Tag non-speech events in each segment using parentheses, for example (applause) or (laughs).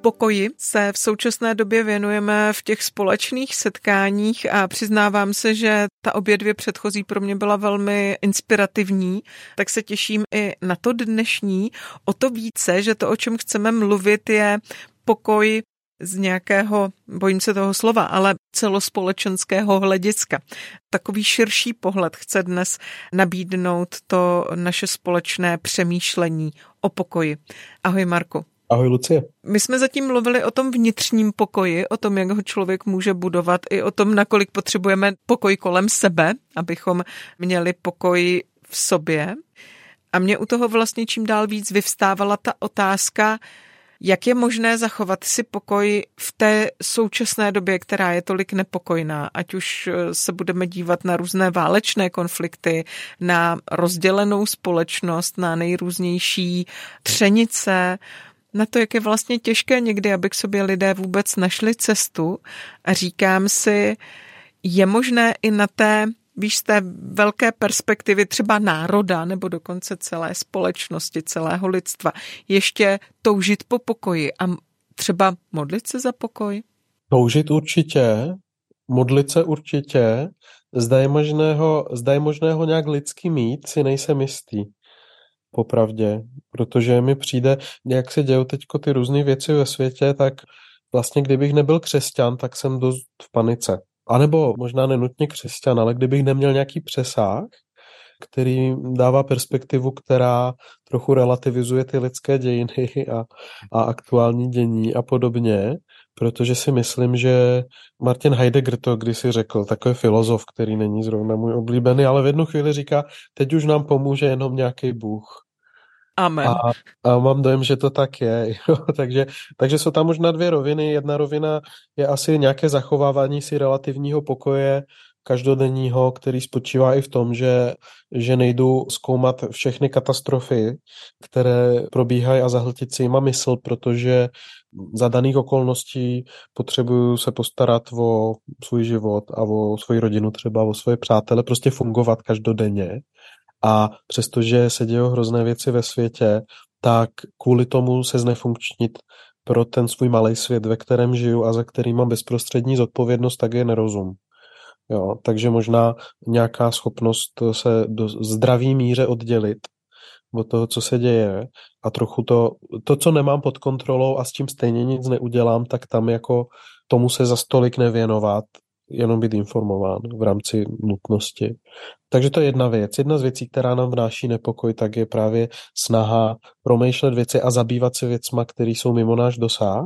Pokoji se v současné době věnujeme v těch společných setkáních a přiznávám se, že ta obě dvě předchozí pro mě byla velmi inspirativní, tak se těším i na to dnešní. O to více, že to, o čem chceme mluvit, je pokoj z nějakého, bojím se toho slova, ale celospolečenského hlediska. Takový širší pohled chce dnes nabídnout to naše společné přemýšlení o pokoji. Ahoj Marku. Ahoj Lucie. My jsme zatím mluvili o tom vnitřním pokoji, o tom, jak ho člověk může budovat, i o tom, nakolik potřebujeme pokoj kolem sebe, abychom měli pokoj v sobě. A mě u toho vlastně čím dál víc vyvstávala ta otázka, jak je možné zachovat si pokoj v té současné době, která je tolik nepokojná, ať už se budeme dívat na různé válečné konflikty, na rozdělenou společnost, na nejrůznější třenice, na to, jak je vlastně těžké někdy, aby k sobě lidé vůbec našli cestu a říkám si, je možné i na té, víš, z té velké perspektivy třeba národa nebo dokonce celé společnosti, celého lidstva, ještě toužit po pokoji a třeba modlit se za pokoj? Toužit určitě, modlit se určitě, zda je možného, zda je nějak lidský mít, si nejsem jistý popravdě, protože mi přijde, jak se dějou teď ty různé věci ve světě, tak vlastně kdybych nebyl křesťan, tak jsem dost v panice. A nebo možná nenutně křesťan, ale kdybych neměl nějaký přesah, který dává perspektivu, která trochu relativizuje ty lidské dějiny a, a aktuální dění a podobně, protože si myslím, že Martin Heidegger to kdysi řekl, takový filozof, který není zrovna můj oblíbený, ale v jednu chvíli říká, teď už nám pomůže jenom nějaký Bůh. Amen. A, a mám dojem, že to tak je. (laughs) Jo? takže, takže jsou tam možná dvě roviny. Jedna rovina je asi nějaké zachovávání si relativního pokoje každodenního, který spočívá i v tom, že, že nejdu zkoumat všechny katastrofy, které probíhají a zahltit si jima mysl, protože za daných okolností potřebuju se postarat o svůj život a o svoji rodinu třeba, o svoje přátele, prostě fungovat každodenně. A přestože se dějí hrozné věci ve světě, tak kvůli tomu se znefunkčnit pro ten svůj malý svět, ve kterém žiju a za který mám bezprostřední zodpovědnost, tak je nerozum. Jo, takže možná nějaká schopnost se do zdraví míře oddělit od toho, co se děje a trochu to, to, co nemám pod kontrolou a s tím stejně nic neudělám, tak tam jako tomu se za stolik nevěnovat, jenom být informován v rámci nutnosti. Takže to je jedna věc. Jedna z věcí, která nám vnáší nepokoj, tak je právě snaha promýšlet věci a zabývat se věcma, které jsou mimo náš dosah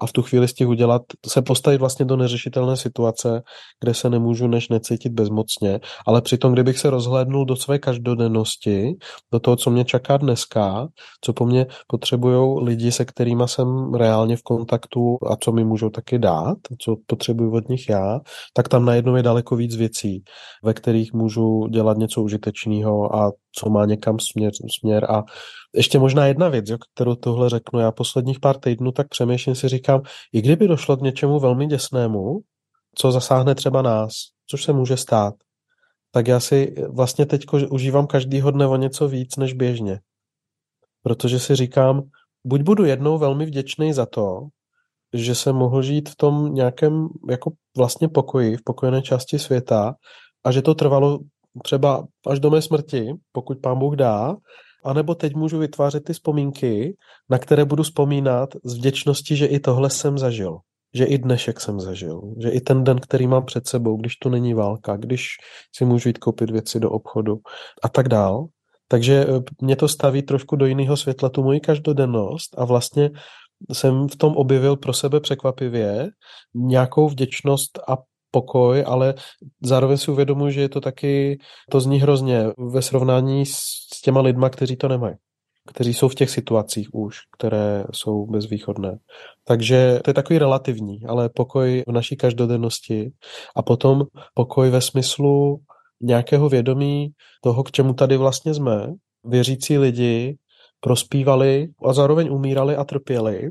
a v tu chvíli z těch udělat, se postavit vlastně do neřešitelné situace, kde se nemůžu než necítit bezmocně, ale přitom, kdybych se rozhlédnul do své každodennosti, do toho, co mě čeká dneska, co po mně potřebují lidi, se kterými jsem reálně v kontaktu a co mi můžou taky dát, co potřebuju od nich já, tak tam najednou je daleko víc věcí, ve kterých můžu dělat něco užitečného a co má někam směr, směr a ještě možná jedna věc, jo, kterou tohle řeknu. Já posledních pár týdnů tak přemýšlím si říkám, i kdyby došlo k něčemu velmi děsnému, co zasáhne třeba nás, což se může stát, tak já si vlastně teď užívám každýho dne o něco víc než běžně. Protože si říkám, buď budu jednou velmi vděčný za to, že jsem mohl žít v tom nějakém jako vlastně pokoji, v pokojené části světa a že to trvalo třeba až do mé smrti, pokud pán Bůh dá, anebo teď můžu vytvářet ty vzpomínky, na které budu vzpomínat z vděčnosti, že i tohle jsem zažil. Že i dnešek jsem zažil. Že i ten den, který mám před sebou, když tu není válka, když si můžu jít koupit věci do obchodu a tak dál. Takže eh, mě to staví trošku do jiného světla, tu moji každodennost a vlastně jsem v tom objevil pro sebe překvapivě nějakou vděčnost a pokoj, ale zároveň si uvědomuji, že je to taky, to zní hrozně ve srovnání s těma lidma, kteří to nemají. kteří jsou v těch situacích už, které jsou bezvýchodné. Takže to je takový relativní, ale pokoj v naší každodennosti a potom pokoj ve smyslu nějakého vědomí toho, k čemu tady vlastně jsme. Věřící lidi prospívali a zároveň umírali a trpěli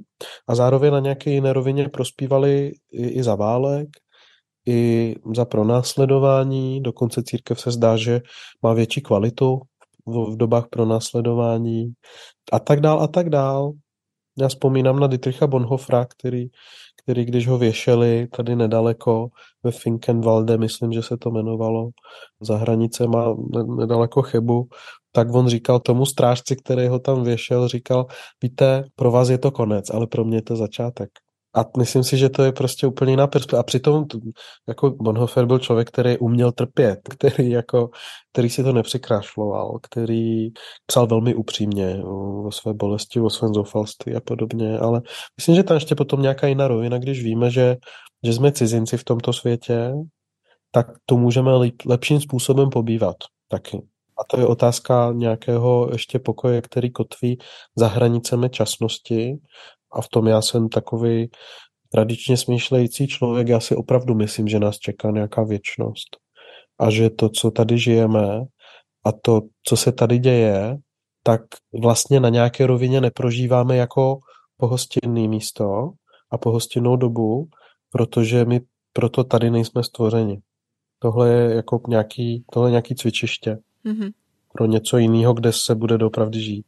a zároveň na nějaké jiné rovině prospívali i, i za válek, i za pronásledování, dokonce církev se zdá, že má větší kvalitu v, v dobách pronásledování a tak dál a tak dál. Já vzpomínám na Dietricha Bonhofra, který, který když ho věšeli tady nedaleko ve Finkenwalde, myslím, že se to jmenovalo, za hranice má nedaleko Chebu, tak on říkal tomu strážci, který ho tam věšel, říkal, víte, pro vás je to konec, ale pro mě je to začátek. A myslím si, že to je prostě úplně jiná perspektiva. A přitom jako Bonhoeffer byl člověk, který uměl trpět, (laughs) který, jako, který si to nepřekrášloval, který psal velmi upřímně o své bolesti, o svém zoufalství a podobně. Ale myslím, že tam ještě potom nějaká jiná rovina, když víme, že, že jsme cizinci v tomto světě, tak tu můžeme lepším způsobem pobývat taky. A to je otázka nějakého ještě pokoje, který kotví za hranicemi časnosti a v tom já jsem takový tradičně smýšlející člověk, já si opravdu myslím, že nás čeká nějaká věčnost. A že to, co tady žijeme a to, co se tady děje, tak vlastně na nějaké rovině neprožíváme jako pohostinný místo a pohostinnou dobu, protože my proto tady nejsme stvořeni. Tohle je jako nějaký, tohle je nějaký cvičiště. Mm-hmm pro něco jiného, kde se bude dopravdy žít.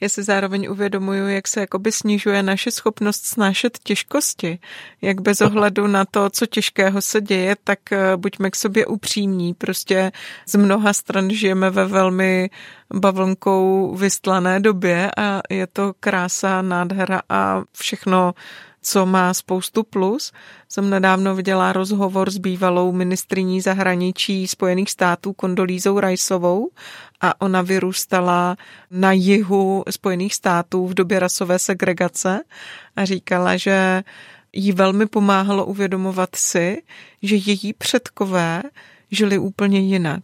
Já si zároveň uvědomuju, jak se jakoby snižuje naše schopnost snášet těžkosti. Jak bez ohledu na to, co těžkého se děje, tak eh, buďme k sobě upřímní. Prostě z mnoha stran žijeme ve velmi bavlnkou vystlané době a je to krása, nádhera a všechno co má spoustu plus. Jsem nedávno viděla rozhovor s bývalou ministriní zahraničí Spojených států Kondolízou Rajsovou a ona vyrůstala na jihu Spojených států v době rasové segregace a říkala, že jí velmi pomáhalo uvědomovat si, že její předkové žili úplně jinak.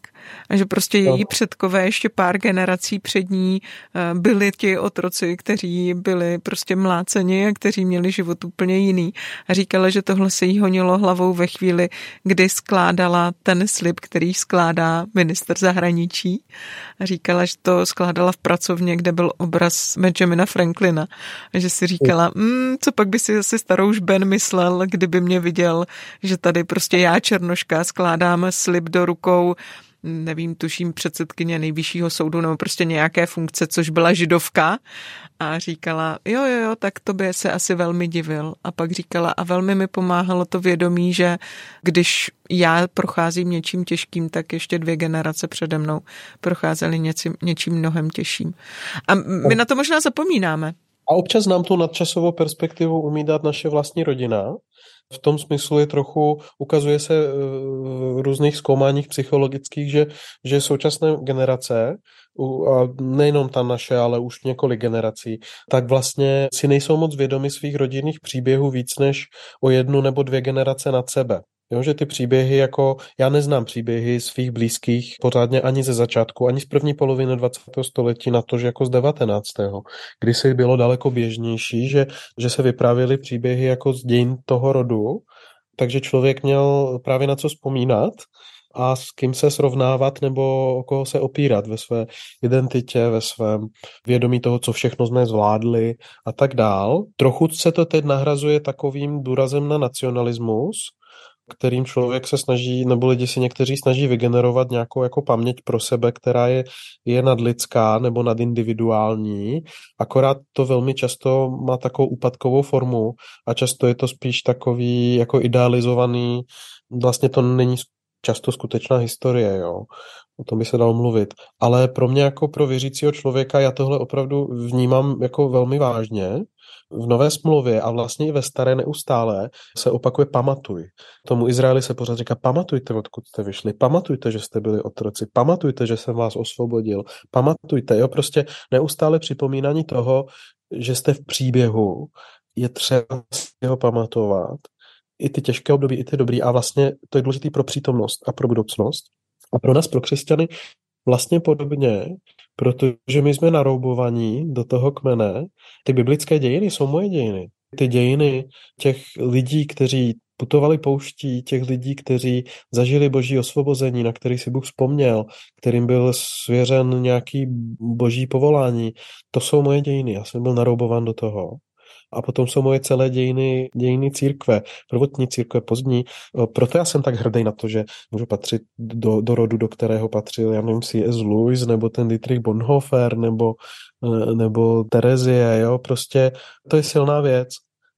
A že prostě její předkové ještě pár generací před ní eh, byli ti otroci, kteří byli prostě mláceni a kteří měli život úplně jiný. A říkala, že tohle se jí honilo hlavou ve chvíli, kdy skládala ten slib, který skládá minister zahraničí. A říkala, že to skládala v pracovně, kde byl obraz Benjamina Franklina. A že si říkala, mm, co pak by si zase starou Ben myslel, kdyby mě viděl, že tady prostě já, Černoška, skládám slib do rukou nevím, tuším předsedkyně nejvyššího soudu nebo prostě nějaké funkce, což byla židovka a říkala, jo, jo, jo, tak to by se asi velmi divil. A pak říkala, a velmi mi pomáhalo to vědomí, že když já procházím něčím těžkým, tak ještě dvě generace přede mnou procházely něčím, něčím mnohem těžším. A my na to možná zapomínáme. A občas nám tu nadčasovou perspektivu umí dát naše vlastní rodina, v tom smyslu je trochu, ukazuje se eh, v různých zkoumáních psychologických, že, že současné generace, a nejenom ta naše, ale už několik generací, tak vlastně si nejsou moc vědomi svých rodinných příběhů víc než o jednu nebo dvě generace nad sebe. Jo, že ty příběhy jako, já neznám příběhy svých blízkých pořádně ani ze začátku, ani z první poloviny 20. století na to, že jako z 19. kdy se bylo daleko běžnější, že, že se vyprávěly příběhy jako z dějin toho rodu, takže člověk měl právě na co vzpomínat a s kým se srovnávat nebo o koho se opírat ve své identitě, ve svém vědomí toho, co všechno jsme zvládli a tak dál. Trochu se to teď nahrazuje takovým důrazem na nacionalismus, kterým člověk se snaží, nebo lidi si někteří snaží vygenerovat nějakou jako paměť pro sebe, která je, je nadlidská nebo nadindividuální, akorát to velmi často má takovou úpadkovou formu a často je to spíš takový jako idealizovaný, vlastně to není často skutečná historie, jo. O tom by se dalo mluvit. Ale pro mě jako pro věřícího člověka já tohle opravdu vnímám jako velmi vážně v nové smlouvě a vlastně i ve staré neustále se opakuje pamatuj. Tomu Izraeli se pořád říká pamatujte, odkud jste vyšli, pamatujte, že jste byli otroci, pamatujte, že jsem vás osvobodil, pamatujte, jo, prostě neustále připomínání toho, že jste v příběhu, je třeba si ho pamatovat, i ty těžké období, i ty dobrý a vlastně to je důležité pro přítomnost a pro budoucnost. A pro nás, pro křesťany, vlastně podobně, protože my jsme naroubovaní do toho kmene. Ty biblické dějiny jsou moje dějiny. Ty dějiny těch lidí, kteří putovali pouští, těch lidí, kteří zažili boží osvobození, na který si Bůh vzpomněl, kterým byl svěřen nějaký boží povolání, to jsou moje dějiny. Já jsem byl naroubován do toho a potom jsou moje celé dějiny, dějiny církve, prvotní církve, pozdní. Proto já jsem tak hrdý na to, že můžu patřit do, do rodu, do kterého patřil, já nevím, C.S. Lewis, nebo ten Dietrich Bonhoeffer, nebo, e, nebo Terezie, jo, prostě to je silná věc.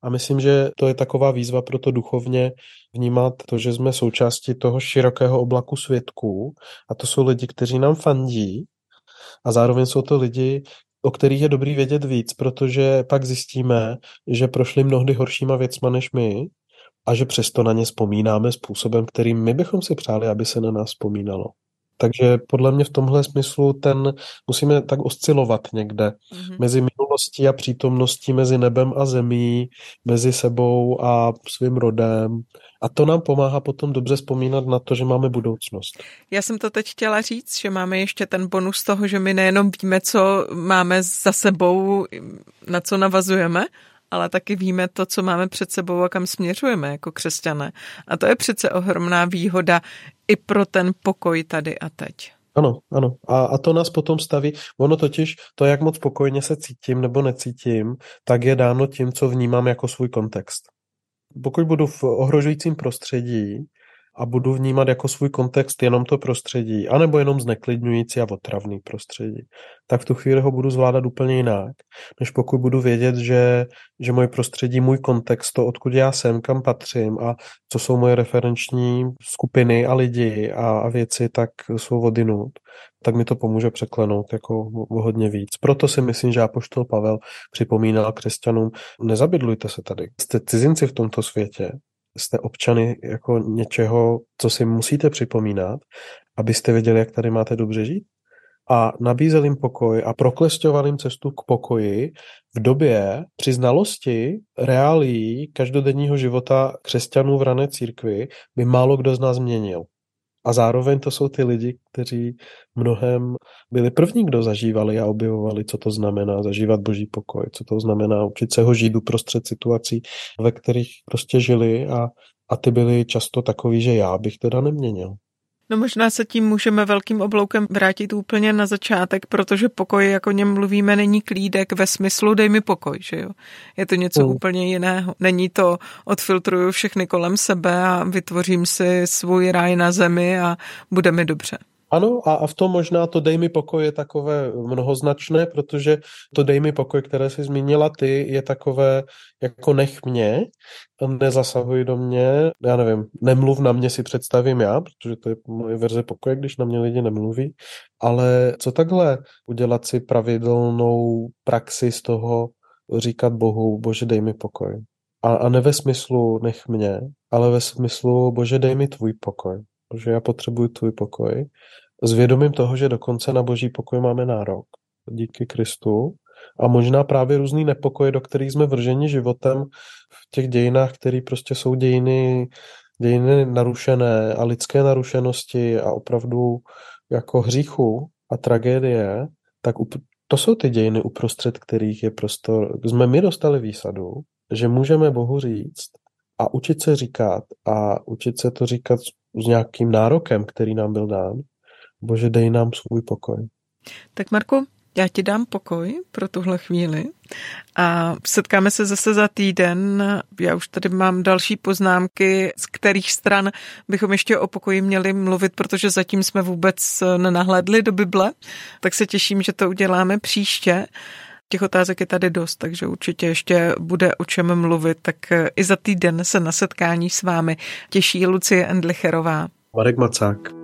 A myslím, že to je taková výzva pro to duchovně vnímat to, že jsme součástí toho širokého oblaku svědků a to jsou lidi, kteří nám fandí a zároveň jsou to lidi, o kterých je dobrý vědět víc, protože pak zjistíme, že prošli mnohdy horšíma věcma než my a že přesto na ně vzpomínáme způsobem, kterým my bychom si přáli, aby se na nás vzpomínalo. Takže podle mě v tomhle smyslu ten musíme tak oscilovat někde mm-hmm. mezi minulostí a přítomností, mezi nebem a zemí, mezi sebou a svým rodem. A to nám pomáhá potom dobře vzpomínat na to, že máme budoucnost. Já jsem to teď chtěla říct, že máme ještě ten bonus toho, že my nejenom víme, co máme za sebou, na co navazujeme, ale taky víme to, co máme před sebou a kam směřujeme jako křesťané. A to je přece ohromná výhoda i pro ten pokoj tady a teď. Ano, ano. A, a to nás potom staví, ono totiž, to, jak moc spokojně se cítím nebo necítím, tak je dáno tím, co vnímám jako svůj kontext. Pokud budu v ohrožujícím prostředí, a budu vnímat jako svůj kontext jenom to prostředí, anebo jenom zneklidňující a otravný prostředí, tak v tu chvíli ho budu zvládat úplně jinak, než pokud budu vědět, že, že moje prostředí, můj kontext, to, odkud já jsem, kam patřím a co jsou moje referenční skupiny a lidi a, a věci, tak jsou odinut, tak mi to pomůže překlenout jako hodně víc. Proto si myslím, že Apoštol Pavel připomínal křesťanům, nezabydlujte se tady, jste cizinci v tomto světě, jste občany jako něčeho, co si musíte připomínat, abyste věděli, jak tady máte dobře žít. A nabízel jim pokoj a proklesťoval jim cestu k pokoji v době při znalosti reálí každodenního života křesťanů v rané církvi by málo kdo z nás měnil. A zároveň to jsou ty lidi, kteří mnohem byli první, kdo zažívali a objevovali, co to znamená zažívat boží pokoj, co to znamená učit se ho žít uprostřed situací, ve kterých prostě žili a, a ty byly často takový, že já bych teda neměnil. No možná se tím můžeme velkým obloukem vrátit úplně na začátek, protože pokoj, jako něm mluvíme, není klídek ve smyslu dej mi pokoj, že jo. Je to něco mm. úplně jiného. Není to odfiltruju všechny kolem sebe a vytvořím si svůj ráj na zemi a bude mi dobře. Ano, a, a v tom možná to dej mi pokoj je takové mnohoznačné, protože to dej mi pokoj, které jsi zmínila ty, je takové jako nech mě, nezasahuj do mě, já nevím, nemluv na mě si představím já, protože to je moje verze pokoje, když na mě lidi nemluví, ale co takhle udělat si pravidelnou praxi z toho říkat Bohu, bože dej mi pokoj. A, a ne ve smyslu nech mě, ale ve smyslu bože dej mi tvůj pokoj. Bože, já potřebuji tvůj pokoj s vědomím toho, že dokonce na boží pokoj máme nárok díky Kristu a možná právě různý nepokoje, do kterých jsme vrženi životem v těch dějinách, které prostě jsou dějiny, dějiny narušené a lidské narušenosti a opravdu jako hříchu a tragédie, tak to jsou ty dějiny uprostřed kterých je prostor. Jsme my dostali výsadu, že můžeme Bohu říct a učit se říkat a učit se to říkat s nějakým nárokem, který nám byl dán, Bože, dej nám svůj pokoj. Tak Marku, já ti dám pokoj pro tuhle chvíli a setkáme se zase za týden. Já už tady mám další poznámky, z kterých stran bychom ještě o pokoji měli mluvit, protože zatím jsme vůbec nenahledli do Bible, tak se těším, že to uděláme příště. Těch otázek je tady dost, takže určitě ještě bude o čem mluvit, tak i za týden se na setkání s vámi těší Lucie Endlicherová. Marek Macák.